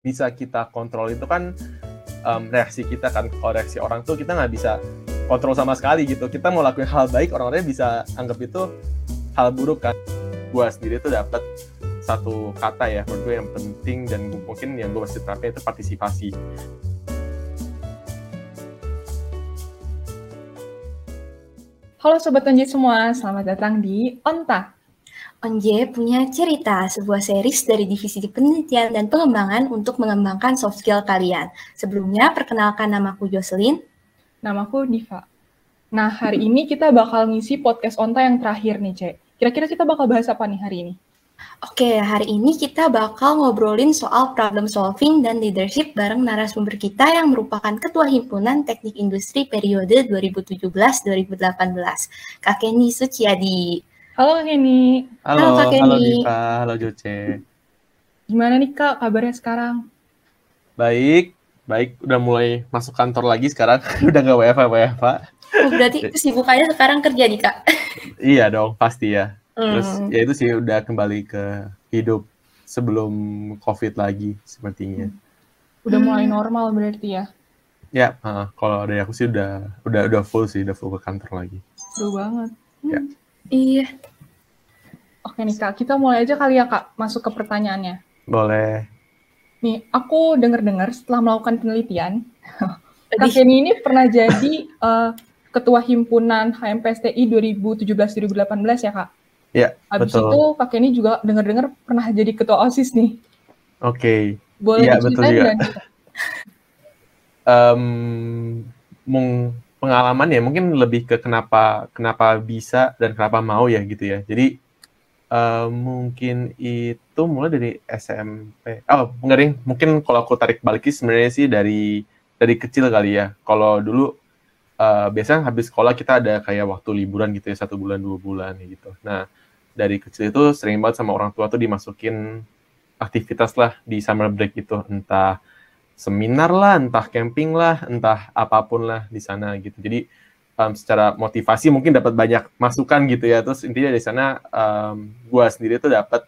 bisa kita kontrol itu kan um, reaksi kita kan kalau reaksi orang tuh kita nggak bisa kontrol sama sekali gitu. Kita mau lakuin hal baik orang-orangnya bisa anggap itu hal buruk kan. Gue sendiri tuh dapat satu kata ya menurut gue yang penting dan mungkin yang gue masih terapin itu partisipasi. Halo Sobat Onje semua, selamat datang di Onta. Onje punya cerita, sebuah series dari Divisi Penelitian dan Pengembangan untuk mengembangkan soft skill kalian. Sebelumnya, perkenalkan namaku Jocelyn. Namaku Diva. Nah, hari ini kita bakal ngisi podcast Onta yang terakhir nih, Cek. Kira-kira kita bakal bahas apa nih hari ini? Oke, hari ini kita bakal ngobrolin soal problem solving dan leadership bareng narasumber kita yang merupakan Ketua Himpunan Teknik Industri periode 2017-2018, Kak Kenny Suciadi. Halo Kak Kenny. Halo, halo Kak Kenny. Halo Diva, halo Joce. Gimana nih Kak kabarnya sekarang? Baik, baik. Udah mulai masuk kantor lagi sekarang. udah gak WFA, WFA. Oh, berarti kesibukannya sekarang kerja nih Kak? iya dong, pasti ya Terus hmm. ya itu sih udah kembali ke hidup sebelum COVID lagi sepertinya. Udah mulai hmm. normal berarti ya? Ya, uh, kalau dari aku sih udah udah udah full sih, udah full ke kantor lagi. Seru banget. Ya. Iya. Oke nih kak, kita mulai aja kali ya kak masuk ke pertanyaannya. Boleh. Nih, aku dengar-dengar setelah melakukan penelitian, Kak Kenny ini pernah jadi uh, ketua himpunan HMPSTI 2017-2018 ya kak? Ya, Habis betul. itu Kak Kenny juga dengar-dengar pernah jadi ketua OSIS nih. Oke. Okay. Boleh ya, betul juga. um, mung, pengalaman ya mungkin lebih ke kenapa kenapa bisa dan kenapa mau ya gitu ya. Jadi uh, mungkin itu mulai dari SMP. Oh, deh. Mungkin kalau aku tarik balik sebenarnya sih dari dari kecil kali ya. Kalau dulu uh, biasanya habis sekolah kita ada kayak waktu liburan gitu ya satu bulan dua bulan gitu. Nah dari kecil itu sering banget sama orang tua tuh dimasukin aktivitas lah di summer break itu entah seminar lah, entah camping lah, entah apa pun lah di sana gitu. Jadi um, secara motivasi mungkin dapat banyak masukan gitu ya. Terus intinya dari sana um, gue sendiri tuh dapat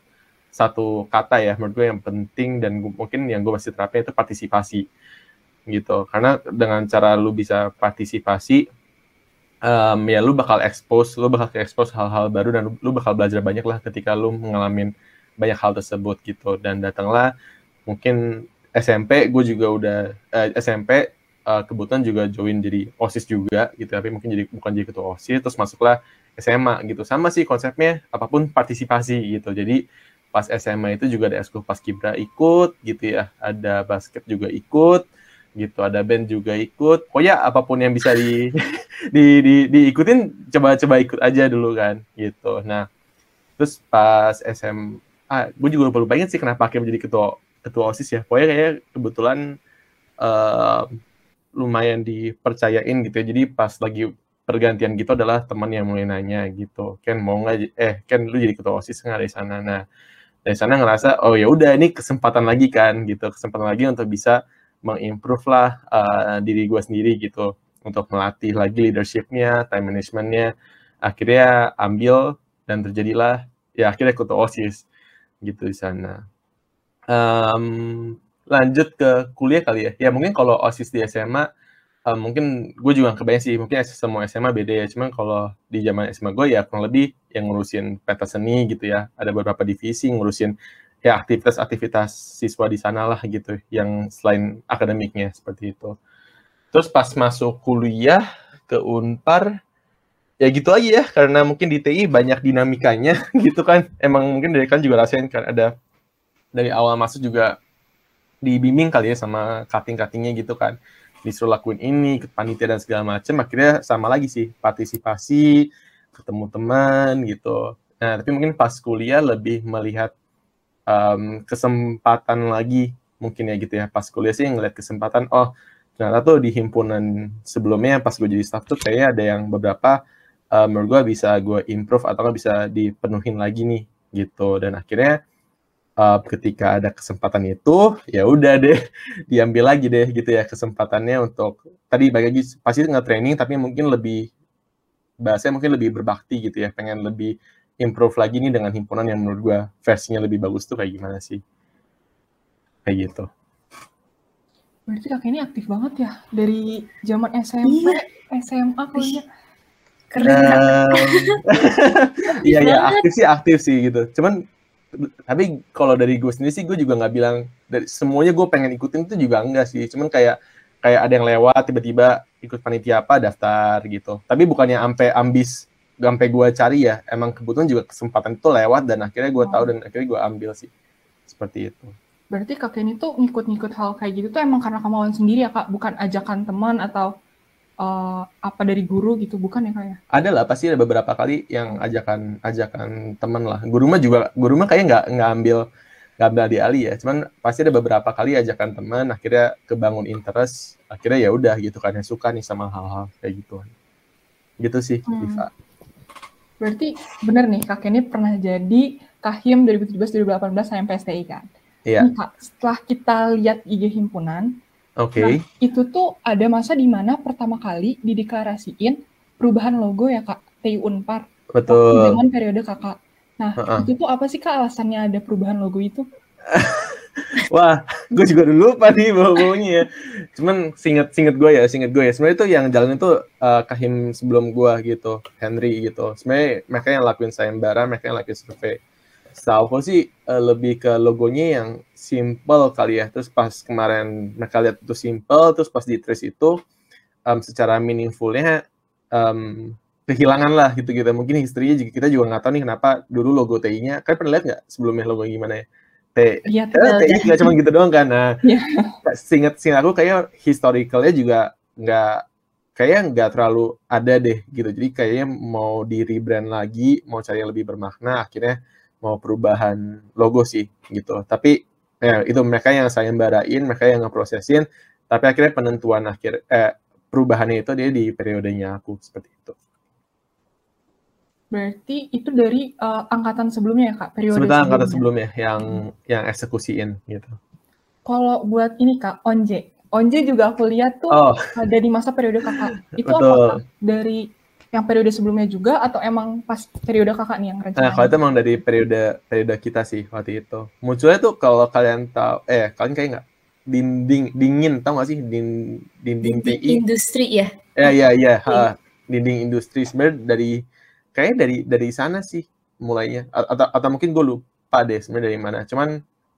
satu kata ya menurut gue yang penting dan gua, mungkin yang gue masih terapin itu partisipasi gitu. Karena dengan cara lu bisa partisipasi um, ya lu bakal expose, lu bakal expose hal-hal baru dan lu, bakal belajar banyak lah ketika lu mengalami banyak hal tersebut gitu dan datanglah mungkin SMP gue juga udah eh, SMP uh, kebetulan juga join jadi osis juga gitu tapi mungkin jadi bukan jadi ketua osis terus masuklah SMA gitu. Sama sih konsepnya apa pun partisipasi gitu. Jadi pas SMA itu juga ada eskul paskibra ikut gitu ya ada basket juga ikut gitu ada band juga ikut. Pokoknya apa pun yang bisa di, di, di diikutin coba-coba ikut aja dulu kan gitu. Nah terus pas SM ah gue juga lupa lupa inget sih kenapa akhirnya menjadi ketua ketua osis ya. Pokoknya kayak kebetulan uh, lumayan dipercayain gitu ya. Jadi pas lagi pergantian gitu adalah teman yang mulai nanya gitu Ken mau nggak eh Ken lu jadi ketua osis nggak dari sana? Nah dari sana ngerasa oh ya udah ini kesempatan lagi kan gitu. Kesempatan lagi untuk bisa mengimprove lah uh, diri gue sendiri gitu. Untuk melatih lagi leadershipnya, time managementnya. Akhirnya ambil dan terjadilah ya akhirnya ikut OSIS gitu di sana. Um, lanjut ke kuliah kali ya. Ya mungkin kalau OSIS di SMA um, mungkin gue juga kebayang sih mungkin semua SMA beda ya. Cuman kalau di zaman SMA gue ya kurang lebih yang ngurusin peta seni gitu ya. Ada beberapa divisi ngurusin ya aktivitas-aktivitas siswa di sana lah gitu yang selain akademiknya seperti itu. Terus pas masuk kuliah ke Unpar ya gitu aja ya karena mungkin di TI banyak dinamikanya gitu kan. Emang mungkin dari kan juga rasain kan ada dari awal masuk juga dibimbing kali ya sama cutting-cuttingnya gitu kan. Disuruh lakuin ini, ke panitia dan segala macam, akhirnya sama lagi sih, partisipasi, ketemu teman gitu. Nah, tapi mungkin pas kuliah lebih melihat um, kesempatan lagi mungkin ya gitu ya. Pas kuliah sih ngeliat kesempatan oh ternyata tuh di himpunan sebelumnya pas gue jadi staff tuh kayaknya ada yang beberapa uh, menurut gue bisa gue improve atau nggak bisa dipenuhin lagi nih gitu. Dan akhirnya uh, ketika ada kesempatan itu ya udah deh diambil lagi deh gitu ya kesempatannya untuk tadi bagi lagi pasti nggak training tapi mungkin lebih bahasanya mungkin lebih berbakti gitu ya pengen lebih improve lagi nih dengan himpunan yang menurut gue versinya lebih bagus tuh kayak gimana sih? Kayak gitu. Berarti kakek ini aktif banget ya dari zaman SMP, Iya. SMA kuliah. Keren. Iya iya aktif sih aktif sih gitu. Cuman tapi kalau dari gue sendiri sih gue juga nggak bilang dari semuanya gue pengen ikutin itu juga enggak sih. Cuman kayak kayak ada yang lewat tiba-tiba ikut panitia apa daftar gitu. Tapi bukannya sampai ambis sampai gue cari ya. Emang kebetulan juga kesempatan itu lewat dan akhirnya gue tahu dan akhirnya gue ambil sih. Seperti itu. Berarti kakek ini tuh ngikut-ngikut hal kayak gitu tuh emang karena kemauan sendiri ya kak, bukan ajakan teman atau eh, apa dari guru gitu, bukan ya kak ya? ada lah pasti ada beberapa kali yang ajakan ajakan temen lah guru mah juga guru mah kayaknya nggak nggak ambil nggak ambil alih ya cuman pasti ada beberapa kali ajakan teman akhirnya kebangun interest akhirnya ya udah gitu kan yang suka nih sama hal-hal kayak gitu gitu sih Hmm. Diva Berarti bener nih kakek ini pernah jadi Kahim 2017-2018 HMPSTI kan? iya Kak, setelah kita lihat IG himpunan, oke Nah, itu tuh ada masa di mana pertama kali dideklarasiin perubahan logo ya kak, TI Unpar, betul zaman periode kakak. Nah, Heeh. itu tuh apa sih kak alasannya ada perubahan logo itu? Wah, gue juga dulu lupa nih bau-baunya ya. Cuman singet singet gue ya, singet gue ya. Sebenarnya itu yang jalan itu eh, kahim sebelum gue gitu, Henry gitu. Sebenarnya mereka yang lakuin sayembara, mereka yang lakuin survei. Setahu aku sih eh, lebih ke logonya yang simple kali ya. Terus pas kemarin mereka lihat itu simple, terus pas di trace itu em, secara meaningfulnya em, kehilangan lah gitu gitu. Mungkin historinya juga kita juga nggak tahu nih kenapa dulu logo TI-nya. Kan pernah lihat nggak sebelumnya logo gimana ya? T Iya, Ya, Udah, TI nggak cuma gitu doang kan. Nah, Iya. seingat seingat aku kayak historicalnya juga nggak kayak nggak terlalu ada deh gitu. Jadi kayaknya mau di rebrand lagi, mau cari yang lebih bermakna, akhirnya mau perubahan logo sih gitu. Tapi ya itu mereka yang sayembarain, mereka yang ngeprosesin. Tapi akhirnya penentuan akhir eh, perubahannya itu dia di periodenya aku seperti itu. berarti itu dari eh, angkatan sebelumnya ya kak, periode Sebentar angkatan sebelumnya. sebelumnya yang yang eksekusiin gitu. Kalau buat ini kak, Onje, Onje juga aku lihat tuh Oh, ada di masa periode kakak. Itu Betul. apakah dari yang periode sebelumnya juga atau emang pas periode kakak nih yang Nah, rencana? kalau itu emang dari periode periode kita sih waktu itu. Munculnya tuh kalau kalian tahu, eh kalian kayak nggak dinding dingin, tahu nggak sih din, dinding Di TI? industri ya. Ya ya ya, Oke. ha, dinding industri sebenarnya dari kayaknya dari dari sana sih mulainya. A- Atau atau mungkin gue lupa deh sebenarnya dari mana. Cuman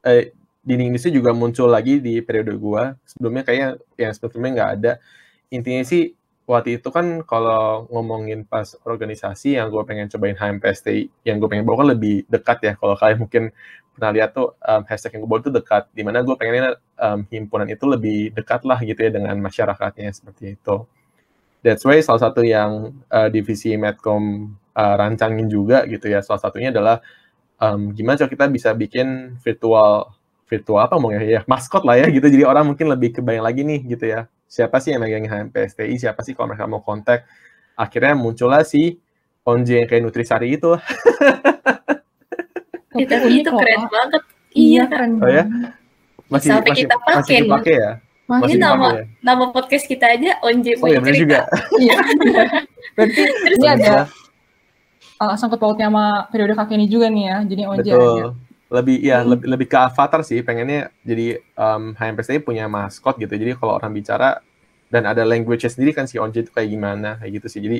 eh, dinding industri juga muncul lagi di periode gua. Sebelumnya kayaknya yang sebelumnya nggak ada. Intinya sih waktu itu kan kalau ngomongin pas organisasi yang gue pengen cobain HMPSTI, yang gue pengen bawa kan lebih dekat ya. Kalau kalian mungkin pernah lihat tuh um, hashtag yang gue bawa itu dekat. Di mana gue pengennya um, himpunan itu lebih dekat lah gitu ya dengan masyarakatnya seperti itu. That's why salah satu yang uh, divisi Medcom uh, rancangin juga gitu ya. Salah satunya adalah um, gimana cara kita bisa bikin virtual virtual apa ngomongnya ya maskot lah ya gitu. Jadi orang mungkin lebih kebayang lagi nih gitu ya. Siapa sih yang megangin HMPSTI? Siapa sih kalau mereka mau kontak? Akhirnya muncullah si Onje yang kayak Nutrisari itu. Itu loh, keren banget. Iya, Iya, keren Oh ya? Masih Sampai masih kita pakai masih dipakai ya? Masih nama ya? nama podcast kita aja Onje Oh iya benar cerita. juga. Iya. Berarti ini ada uh, sangkut pautnya sama periode kakek ini juga nih ya. Jadi Onje Betul. ada. Lebih ya Hmm. lebih lebih ke avatar sih. Pengennya jadi um, HMPSTI punya maskot gitu. Jadi kalau orang bicara dan ada language sendiri kan si Onje itu kayak gimana kayak gitu sih. Jadi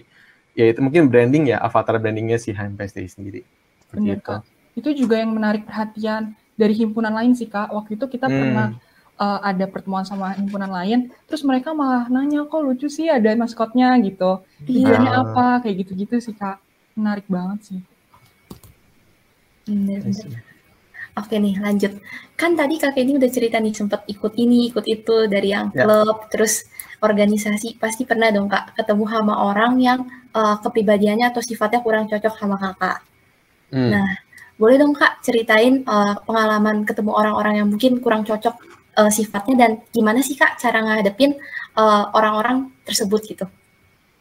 ya itu mungkin branding ya avatar brandingnya si HMPSTI sendiri. Seperti Benar, itu. Kak. Itu juga yang menarik perhatian dari himpunan lain sih, Kak. Waktu itu kita Hmm. pernah uh, ada pertemuan sama himpunan lain, terus mereka malah nanya, kok lucu sih ada maskotnya gitu. Tujuannya Ah. apa? Kayak gitu-gitu sih, Kak. Menarik banget sih. Bener-bener. Oke nih lanjut. Kan tadi kakek ini udah cerita nih sempat ikut ini, ikut itu dari yang Ya. klub, terus organisasi. Pasti pernah dong kak ketemu sama orang yang eh, kepribadiannya atau sifatnya kurang cocok sama kakak. Hmm. Nah, boleh dong kak ceritain eh, pengalaman ketemu orang-orang yang mungkin kurang cocok eh, sifatnya dan gimana sih kak cara ngadepin orang-orang tersebut gitu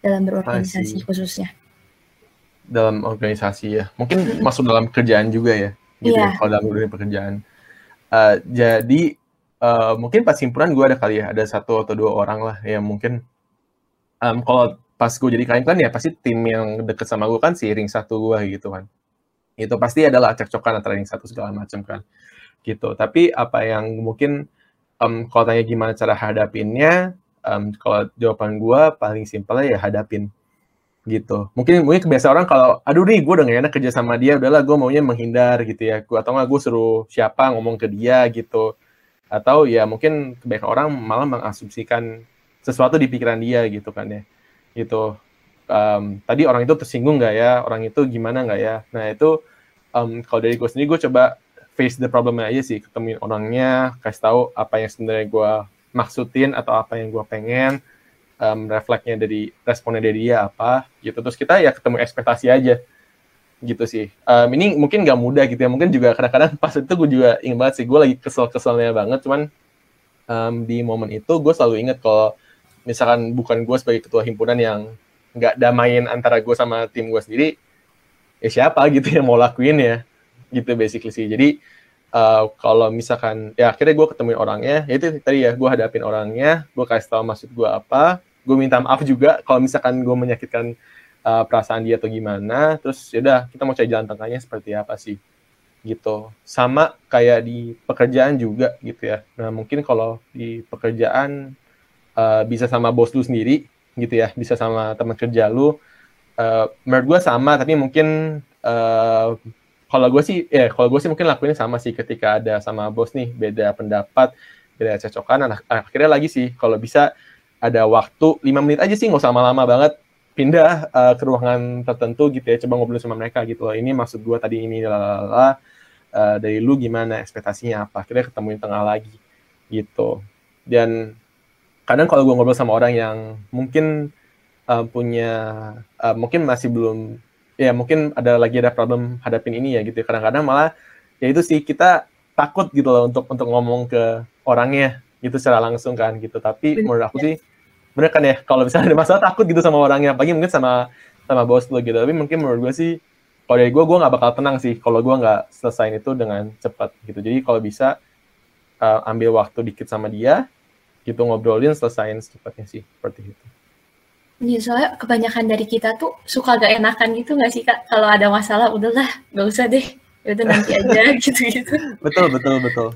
dalam berorganisasi khususnya. dalam organisasi ya. Mungkin masuk dalam kerjaan juga ya, gitu Iya. ya, kalau dalam dunia pekerjaan. Eh, jadi eh, mungkin pas himpunan gue ada kali ya, ada satu atau dua orang lah yang mungkin em, kalau pas gue jadi kain kan ya pasti tim yang deket sama gue kan si ring satu gue gitu kan. Itu pasti adalah cekcokan antara ring satu segala macam kan. Gitu. Tapi apa yang mungkin um, kalau tanya gimana cara hadapinnya, um, kalau jawaban gue paling simpelnya ya hadapin gitu. Mungkin mungkin kebiasa orang kalau aduh nih gue udah gak enak kerja sama dia, udahlah gue maunya menghindar gitu ya. Gua, atau nggak gue suruh siapa ngomong ke dia gitu. Atau ya mungkin kebanyakan orang malah mengasumsikan sesuatu di pikiran dia gitu kan ya. Gitu. Um, tadi orang itu tersinggung nggak ya? Orang itu gimana nggak ya? Nah itu um, kalau dari gue sendiri gue coba face the problem aja sih, ketemuin orangnya, kasih tahu apa yang sebenarnya gue maksudin atau apa yang gue pengen, um, refleksnya dari responnya dari dia apa, gitu. Terus kita ya ketemu ekspektasi aja, gitu sih. Um, ini mungkin nggak mudah gitu ya, mungkin juga kadang-kadang pas itu gue juga ingat banget sih, gue lagi kesel-keselnya banget, cuman um, di momen itu gue selalu inget kalau misalkan bukan gue sebagai ketua himpunan yang nggak damain antara gue sama tim gue sendiri, ya siapa gitu yang mau lakuin ya gitu basically sih jadi uh, kalau misalkan ya akhirnya gue ketemu orangnya ya itu tadi ya gue hadapin orangnya gue kasih tahu maksud gue apa gue minta maaf juga kalau misalkan gue menyakitkan uh, perasaan dia atau gimana. Terus yaudah kita mau cari jalan tengahnya seperti apa sih? Gitu. Sama kayak di pekerjaan juga gitu ya. Nah mungkin kalau di pekerjaan uh, bisa sama bos lu sendiri gitu ya. Bisa sama teman kerja lu. Uh, menurut gue sama tapi mungkin uh, kalau gue sih ya kalau gue sih mungkin lakuinnya sama sih ketika ada sama bos nih. Beda pendapat beda cocokan nah, akhirnya lagi sih. Kalau bisa ada waktu lima menit aja sih nggak usah lama-lama banget. Pindah uh, ke ruangan tertentu gitu ya coba ngobrol sama mereka gitu loh. Ini maksud gue tadi ini lalala uh, dari lu gimana ekspektasinya apa? Akhirnya ketemu di tengah lagi gitu. Dan kadang kalau gue ngobrol sama orang yang mungkin uh, punya uh, mungkin masih belum ya mungkin ada lagi ada problem hadapin ini ya gitu ya. kadang-kadang malah ya itu sih kita takut gitu loh untuk untuk ngomong ke orangnya gitu secara langsung kan gitu. Tapi menurut aku sih bener kan ya? Kalau misalnya ada masalah takut gitu sama orangnya. Pagi mungkin sama sama bos lo gitu. Tapi mungkin menurut gue sih kalau dari gue gue nggak bakal tenang sih kalau gue nggak selesai itu dengan cepat gitu. Jadi kalau bisa uh, ambil waktu dikit sama dia gitu ngobrolin selesaiin secepatnya sih seperti itu. Iya, soalnya kebanyakan dari kita tuh suka gak enakan gitu gak sih Kak? Kalau ada masalah, udahlah, gak usah deh. Ya udah nanti aja gitu-gitu. Betul, betul, betul.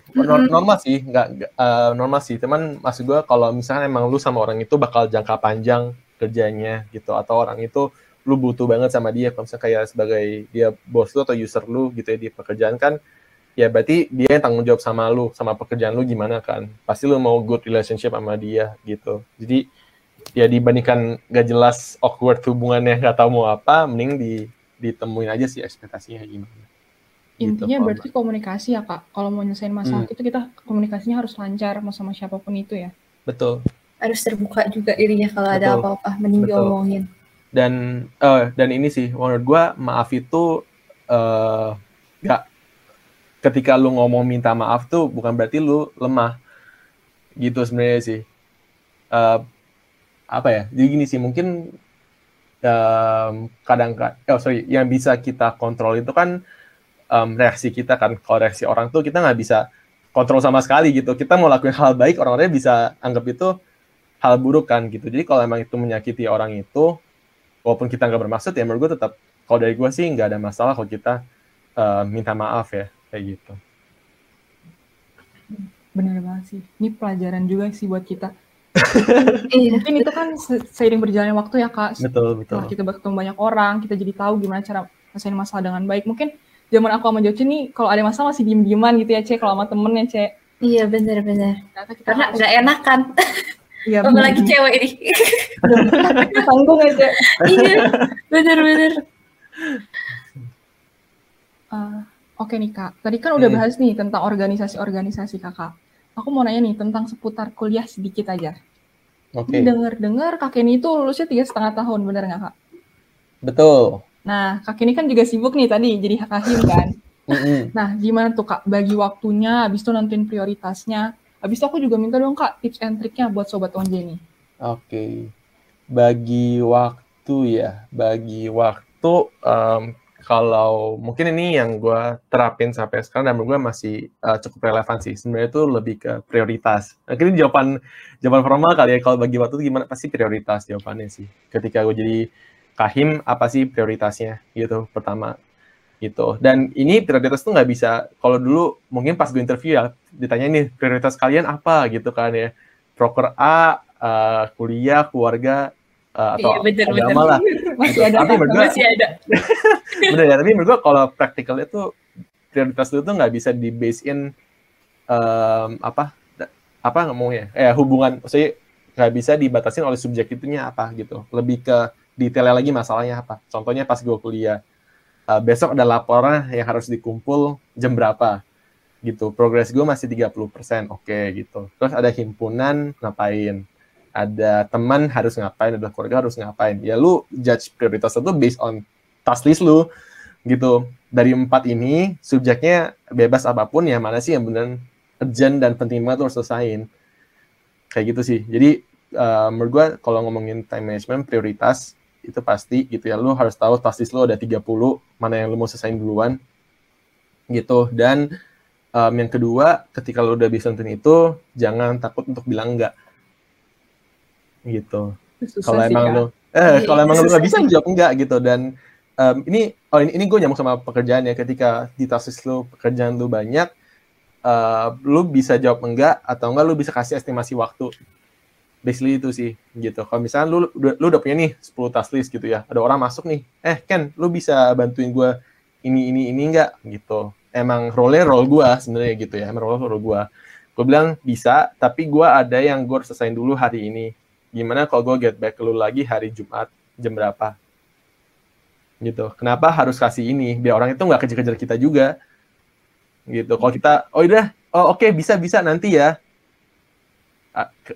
Normal sih, nggak uh, normal sih. Cuman maksud gue kalau misalnya emang lu sama orang itu bakal jangka panjang kerjanya gitu. Atau orang itu lu butuh banget sama dia. Kalau misalnya kayak sebagai dia bos lu atau user lu gitu ya di pekerjaan kan, ya berarti dia yang tanggung jawab sama lu, sama pekerjaan lu gimana kan. Pasti lu mau good relationship sama dia gitu. Jadi ya dibandingkan gak jelas awkward hubungannya nggak tahu mau apa mending di ditemuin aja sih ekspektasinya gimana intinya gitu, berarti komunikasi ya kak. Kalau mau nyelesain masalah hmm. itu kita komunikasinya harus lancar mau sama siapa pun itu ya. Betul. Harus terbuka juga dirinya kalau betul. ada apa-apa mending betul. diomongin. Dan uh, dan ini sih menurut gue maaf itu uh, gak ketika lu ngomong minta maaf tuh bukan berarti lu lemah. Gitu sebenarnya sih. Uh, apa ya jadi gini sih mungkin um, kadang oh sorry yang bisa kita kontrol itu kan um, reaksi kita kan kalau reaksi orang tuh kita nggak bisa kontrol sama sekali gitu kita mau lakuin hal baik orang-orangnya bisa anggap itu hal buruk kan gitu jadi kalau emang itu menyakiti orang itu walaupun kita nggak bermaksud ya menurut gue tetap kalau dari gue sih nggak ada masalah kalau kita uh, minta maaf ya kayak gitu benar banget sih ini pelajaran juga sih buat kita iya. Mungkin itu kan seiring berjalannya waktu ya kak. Betul betul. Setelah kita bertemu banyak orang, kita jadi tahu gimana cara menyelesaikan masalah dengan baik. Mungkin zaman aku sama Joci nih, kalau ada masalah masih diem-dieman gitu ya, Cek. Kalau sama temennya, Cek. Iya benar-benar. Karena nggak enak kan. Iya, Apalagi cewek ini. Tanggung ya, Cek. iya, benar-benar. Uh, Oke okay nih kak, tadi kan udah hmm. bahas nih tentang organisasi-organisasi kakak. Aku mau nanya nih tentang seputar kuliah sedikit aja. Oke. Okay. Dengar-dengar Kak Kenny itu lulusnya tiga setengah tahun, bener nggak Kak? Betul. Nah, Kak Kenny kan juga sibuk nih tadi jadi hakim kan. nah, gimana tuh Kak bagi waktunya, habis itu nentuin prioritasnya. Habis itu aku juga minta dong Kak tips and triknya buat Sobat Onje nih. Oke. Okay. Bagi waktu ya, bagi waktu um, kalau mungkin ini yang gue terapin sampai sekarang dan menurut gue masih uh, cukup relevan sih. Sebenarnya itu lebih ke prioritas. Mungkin jawaban jawaban formal kali ya. Kalau bagi waktu itu gimana? Pasti prioritas jawabannya sih. Ketika gue jadi kahim, apa sih prioritasnya gitu pertama. gitu. Dan ini prioritas tuh nggak bisa. Kalau dulu mungkin pas gue interview ya ditanya nih prioritas kalian apa gitu kan ya. Proker A, uh, kuliah, keluarga, uh, atau iya, bener, agama bener. lah. Masih gitu. ada. Tapi menurut gue, masih ada. bener ya, tapi menurut gue kalau praktikal itu prioritas itu tuh nggak bisa di base in um, apa apa ngomongnya eh hubungan maksudnya nggak bisa dibatasin oleh subjek itunya apa gitu lebih ke detailnya lagi masalahnya apa contohnya pas gue kuliah uh, besok ada laporan yang harus dikumpul jam berapa gitu progres gue masih 30% oke okay, gitu terus ada himpunan ngapain ada teman harus ngapain, ada keluarga harus ngapain. Ya lu judge prioritas itu based on task list lu gitu. Dari empat ini subjeknya bebas apa pun ya mana sih yang benar urgent dan penting banget harus selesaiin. Kayak gitu sih. Jadi uh, menurut gue kalau ngomongin time management prioritas itu pasti gitu ya. Lu harus tahu task list lu ada 30 mana yang lu mau selesaiin duluan gitu. Dan um, yang kedua ketika lu udah bisa nentuin itu jangan takut untuk bilang enggak. Gitu. Kalau emang lu eh kalau emang lu nggak bisa jawab enggak gitu. Dan um, ini oh ini, ini gue nyambung sama pekerjaan ya. Ketika di tasis lu pekerjaan lu banyak uh, lu bisa jawab enggak atau enggak lu bisa kasih estimasi waktu basically itu sih gitu. Kalau misalnya lu lu udah punya nih 10 task list gitu ya ada orang masuk nih eh Ken lu bisa bantuin gue ini ini ini enggak gitu. Emang role role gue sebenarnya gitu ya emang role role gue gue bilang bisa tapi gue ada yang gue harus selesaiin dulu hari ini. Gimana kalau gue get back ke lu lagi hari Jumat jam berapa? Gitu. Kenapa harus kasih ini? Biar orang itu nggak kejar-kejar kita juga. Gitu. Kalau kita oh udah oh oke okay, bisa bisa nanti ya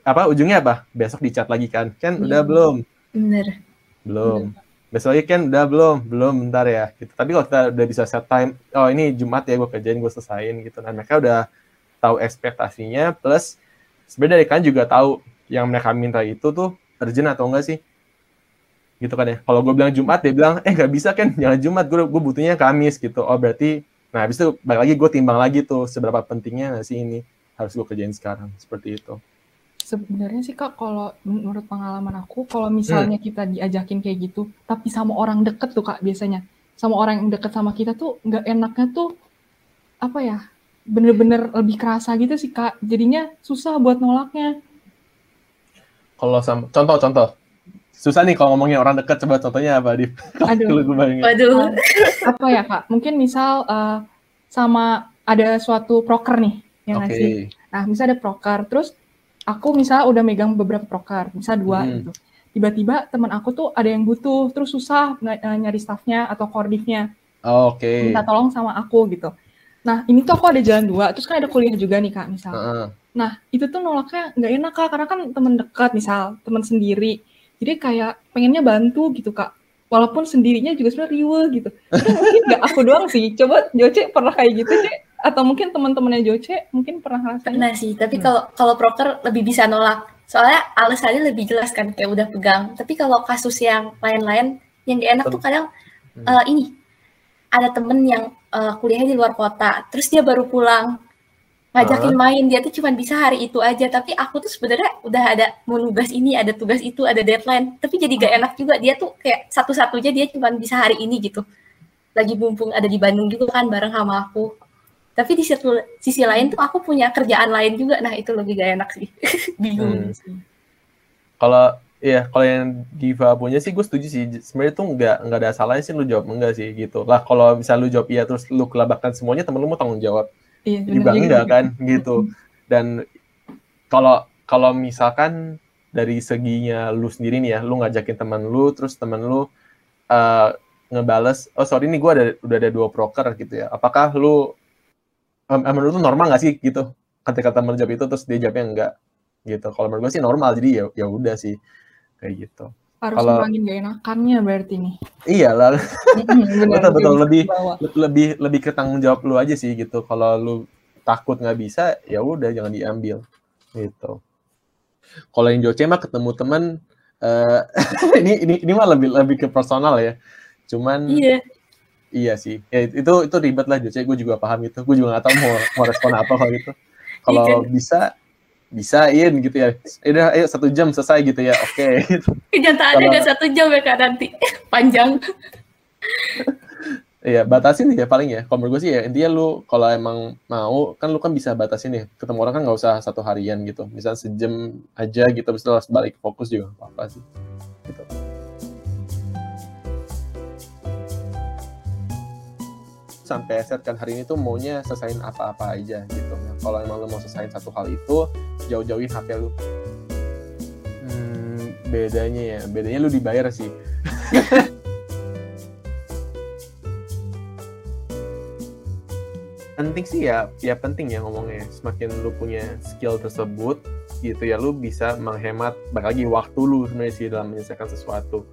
apa ujungnya apa? Besok dicat lagi kan? Kan ya, udah belum? Bener. Belum. Besok lagi kan udah belum? Belum bentar ya. Gitu. Tapi kalau kita udah bisa set time oh ini Jumat ya gue kerjain gue selesaiin gitu nah mereka udah tahu ekspektasinya plus sebenarnya kan juga tahu yang mereka minta itu tuh urgent atau enggak sih? Gitu kan ya. Kalau gue bilang Jumat dia bilang eh nggak bisa kan jangan Jumat. Gue gue butuhnya Kamis gitu. Oh berarti nah habis itu balik lagi gue timbang lagi tuh seberapa pentingnya nggak sih ini harus gue kerjain sekarang? Seperti itu sebenarnya sih kak kalau menurut pengalaman aku kalau misalnya hmm. kita diajakin kayak gitu tapi sama orang deket tuh kak biasanya. Sama orang yang deket sama kita tuh nggak enaknya tuh apa ya bener-bener lebih kerasa gitu sih kak. Jadinya susah buat nolaknya. Kalau sama contoh-contoh susah nih kalau ngomongin orang dekat coba contohnya apa di aduh. Waduh. apa ya kak? Mungkin misal uh, sama ada suatu proker nih yang okay. ngasih nah misal ada proker terus aku misal udah megang beberapa proker misal dua hmm. gitu tiba-tiba teman aku tuh ada yang butuh terus susah uh, nyari staffnya atau koordinatnya oh, oke okay. minta tolong sama aku gitu nah ini tuh aku ada jalan dua terus kan ada kuliah juga nih kak misal uh -uh. Nah, itu tuh nolaknya nggak enak, Kak, karena kan teman dekat, misal, teman sendiri. Jadi kayak pengennya bantu gitu, Kak. Walaupun sendirinya juga sebenarnya riwe gitu. mungkin nggak aku doang sih. Coba Joce pernah kayak gitu, Cek? Atau mungkin teman-temannya Joce mungkin pernah ngerasain? Pernah sih, tapi hmm. kalau kalau proker lebih bisa nolak. Soalnya alasannya lebih jelas kan, kayak udah pegang. Tapi kalau kasus yang lain-lain, yang gak enak tuh kadang uh, ini, ada temen yang uh, kuliahnya di luar kota, terus dia baru pulang ngajakin main dia tuh cuma bisa hari itu aja tapi aku tuh sebenarnya udah ada mau tugas ini ada tugas itu ada deadline tapi jadi gak enak juga dia tuh kayak satu-satunya dia cuma bisa hari ini gitu lagi mumpung ada di Bandung juga kan bareng sama aku tapi di satu sisi lain tuh aku punya kerjaan lain juga. Nah itu lebih gak enak sih. Bingung hmm. kalau Iya, kalau yang Diva punya sih gue setuju sih. Sebenarnya tuh nggak nggak ada salahnya sih lu jawab enggak sih gitu. Lah kalau misal lu jawab iya terus lu kelabakan semuanya temen lu mau tanggung jawab. Iya, juga. enggak kan gitu. Dan kalau kalau misalkan dari seginya lu sendiri nih ya lu ngajakin teman lu terus teman lu uh, ngebales oh sorry nih gue ada udah ada dua broker gitu ya. Apakah lu um, menurut lu normal gak sih gitu ketika teman jawab itu terus dia jawabnya enggak gitu kalau menurut gue sih normal jadi ya ya udah sih kayak gitu harus kalau, ngurangin gak enakannya berarti nih. Iya lah. betul betul lebih lebih lebih ke tanggung jawab lu aja sih gitu. Kalau lu takut nggak bisa, ya udah jangan diambil gitu. Kalau yang Joce mah ketemu teman uh, ini ini ini mah lebih lebih ke personal ya. Cuman Iya. Iya sih. Ya, itu itu ribet lah Joce. Gue juga paham itu. Gue juga nggak tahu mau mau respon apa kalau gitu. Kalau iya. bisa bisain gitu ya. Udah ayo satu jam selesai gitu ya. Oke. Okay. Kenyataannya Kalau... satu jam ya kak nanti panjang. Iya, batasin ya paling ya. Kalau menurut gue sih ya intinya lu kalau emang mau kan lu kan bisa batasin ya. Ketemu orang kan nggak usah satu harian gitu. Misal sejam aja gitu, terus balik fokus juga apa-apa sih. Gitu. Sampai set kan hari ini tuh maunya selesaiin apa-apa aja gitu. Nah, kalau emang lu mau selesaiin satu hal itu, jauh-jauhin HP lu. Hmm, bedanya ya, bedanya lu dibayar sih. penting sih ya ya penting ya ngomongnya semakin lu punya skill tersebut gitu ya lu bisa menghemat balik lagi waktu lu sebenarnya sih dalam menyelesaikan sesuatu